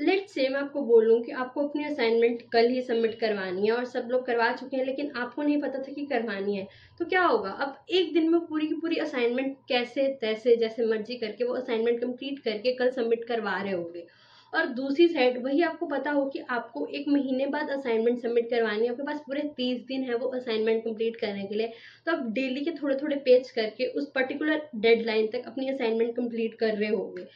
Late से मैं आपको बोलूँ कि आपको अपनी असाइनमेंट कल ही सबमिट करवानी है और सब लोग करवा चुके हैं, लेकिन आपको नहीं पता था कि करवानी है। तो क्या होगा? अब एक दिन में पूरी की पूरी असाइनमेंट कैसे, तैसे, जैसे मर्ज़ी करके वो असाइनमेंट कंप्लीट करके कल सबमिट करवा रहे होंगे। और दूसरी साइड वही आपको पता हो कि आपको एक महीने बाद असाइनमेंट सबमिट करवानी है, आपके पास पूरे तीस दिन है वो असाइनमेंट कंप्लीट करने के लिए। तो आप डेली के थोड़े थोड़े पेज करके उस पर्टिकुलर डेडलाइन तक अपनी असाइनमेंट कंप्लीट कर रहे होंगे।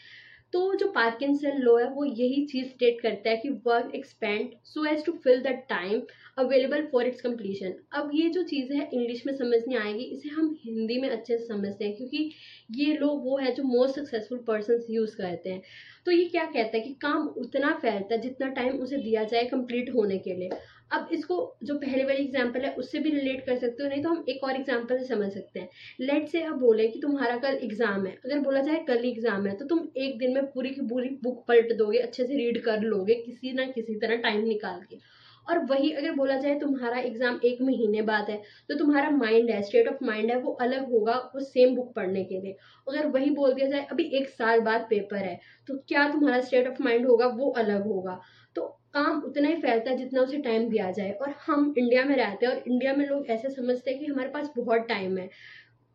तो जो पार्किंसन लो है, वो यही चीज़ स्टेट करता है कि work expand so as to fill the time available for its completion अब ये जो चीज़ है इंग्लिश में समझ नहीं आएगी, इसे हम हिंदी में अच्छे से समझते हैं, क्योंकि ये लोग वो है जो मोस्ट सक्सेसफुल पर्सन यूज़ करते हैं। तो ये क्या कहता है कि काम उतना फैलता है जितना टाइम उसे दिया जाए कंप्लीट होने के लिए। अब इसको जो पहले वाली एग्ज़ाम्पल है, उससे भी रिलेट कर सकते हो, नहीं तो हम एक और एग्ज़ाम्पल से समझ सकते हैं। लेट से अब बोले कि तुम्हारा कल एग्ज़ाम है। अगर बोला जाए कल एग्ज़ाम है तो तुम एक दिन में पूरी की पूरी बुक पलट दोगे, अच्छे से रीड कर लोगे, किसी ना किसी तरह टाइम निकाल के। और वही अगर बोला जाए तुम्हारा एग्ज़ाम एक महीने बाद है तो तुम्हारा माइंड है स्टेट ऑफ़ माइंड है, वो अलग होगा वो सेम बुक पढ़ने के लिए। अगर वही बोल दिया जाए, अभी एक साल बाद पेपर है तो क्या तुम्हारा स्टेट ऑफ़ माइंड होगा? वो अलग होगा। तो काम उतना ही फैलता है जितना उसे टाइम दिया जाए। और हम इंडिया में रहते हैं और इंडिया में लोग ऐसे समझते हैं कि हमारे पास बहुत टाइम है।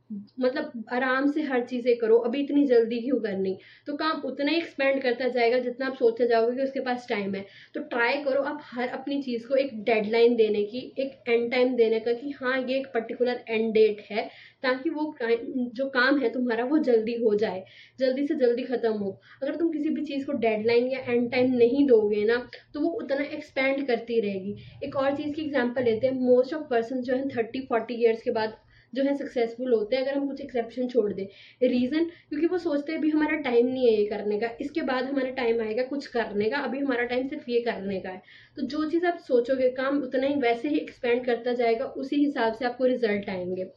मतलब आराम से हर चीज़ें करो, अभी इतनी जल्दी क्यों करनी? तो काम उतना ही एक्सपेंड करता जाएगा जितना आप सोचते जाओगे कि उसके पास टाइम है। तो ट्राई करो आप हर अपनी चीज़ को एक डेडलाइन देने की, एक एंड टाइम देने का कि हाँ ये एक पर्टिकुलर एंड डेट है, ताकि वो जो काम है तुम्हारा वो जल्दी हो जाए, जल्दी से जल्दी ख़त्म हो। अगर तुम किसी भी चीज़ को डेडलाइन या एंड टाइम नहीं दोगे ना तो वो उतना एक्सपेंड करती रहेगी। एक और चीज़ की एग्ज़ाम्पल लेते हैं मोस्ट ऑफ़ पर्सन जो है थर्टी फोर्टी ईयर्स के बाद जो है सक्सेसफुल होते हैं, अगर हम कुछ एक्सेप्शन छोड़ दें। रीज़न क्योंकि वो सोचते हैं, अभी हमारा टाइम नहीं है ये करने का। इसके बाद हमारा टाइम आएगा कुछ करने का। अभी हमारा टाइम सिर्फ़ ये करने का है। तो जो चीज़ आप सोचोगे, काम उतना ही वैसे ही एक्सपेंड करता जाएगा, उसी हिसाब से आपको रिज़ल्ट आएँगे।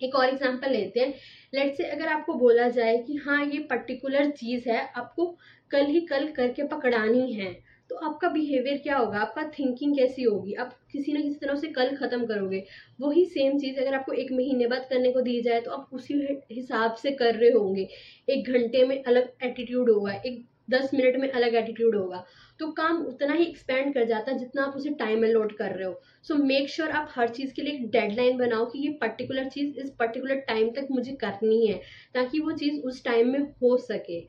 एक और एग्ज़ाम्पल लेते हैं। लेट से अगर आपको बोला जाए कि हाँ ये पर्टिकुलर चीज़ है, आपको कल ही कल करके पकड़ानी है। तो आपका बिहेवियर क्या होगा? आपका थिंकिंग कैसी होगी? आप किसी ना किसी तरह से कल ख़त्म करोगे। वही सेम चीज़ अगर आपको एक महीने बाद करने को दी जाए तो आप उसी हिसाब से कर रहे होंगे। एक घंटे में अलग एटीट्यूड होगा, एक दस मिनट में अलग एटीट्यूड होगा। तो काम उतना ही एक्सपेंड कर जाता है जितना आप उसे टाइम अलॉट कर रहे हो। सो मेक श्योर आप हर चीज़ के लिए एक डेडलाइन बनाओ कि ये पर्टिकुलर चीज़ इस पर्टिकुलर टाइम तक मुझे करनी है, ताकि वो चीज़ उस टाइम में हो सके।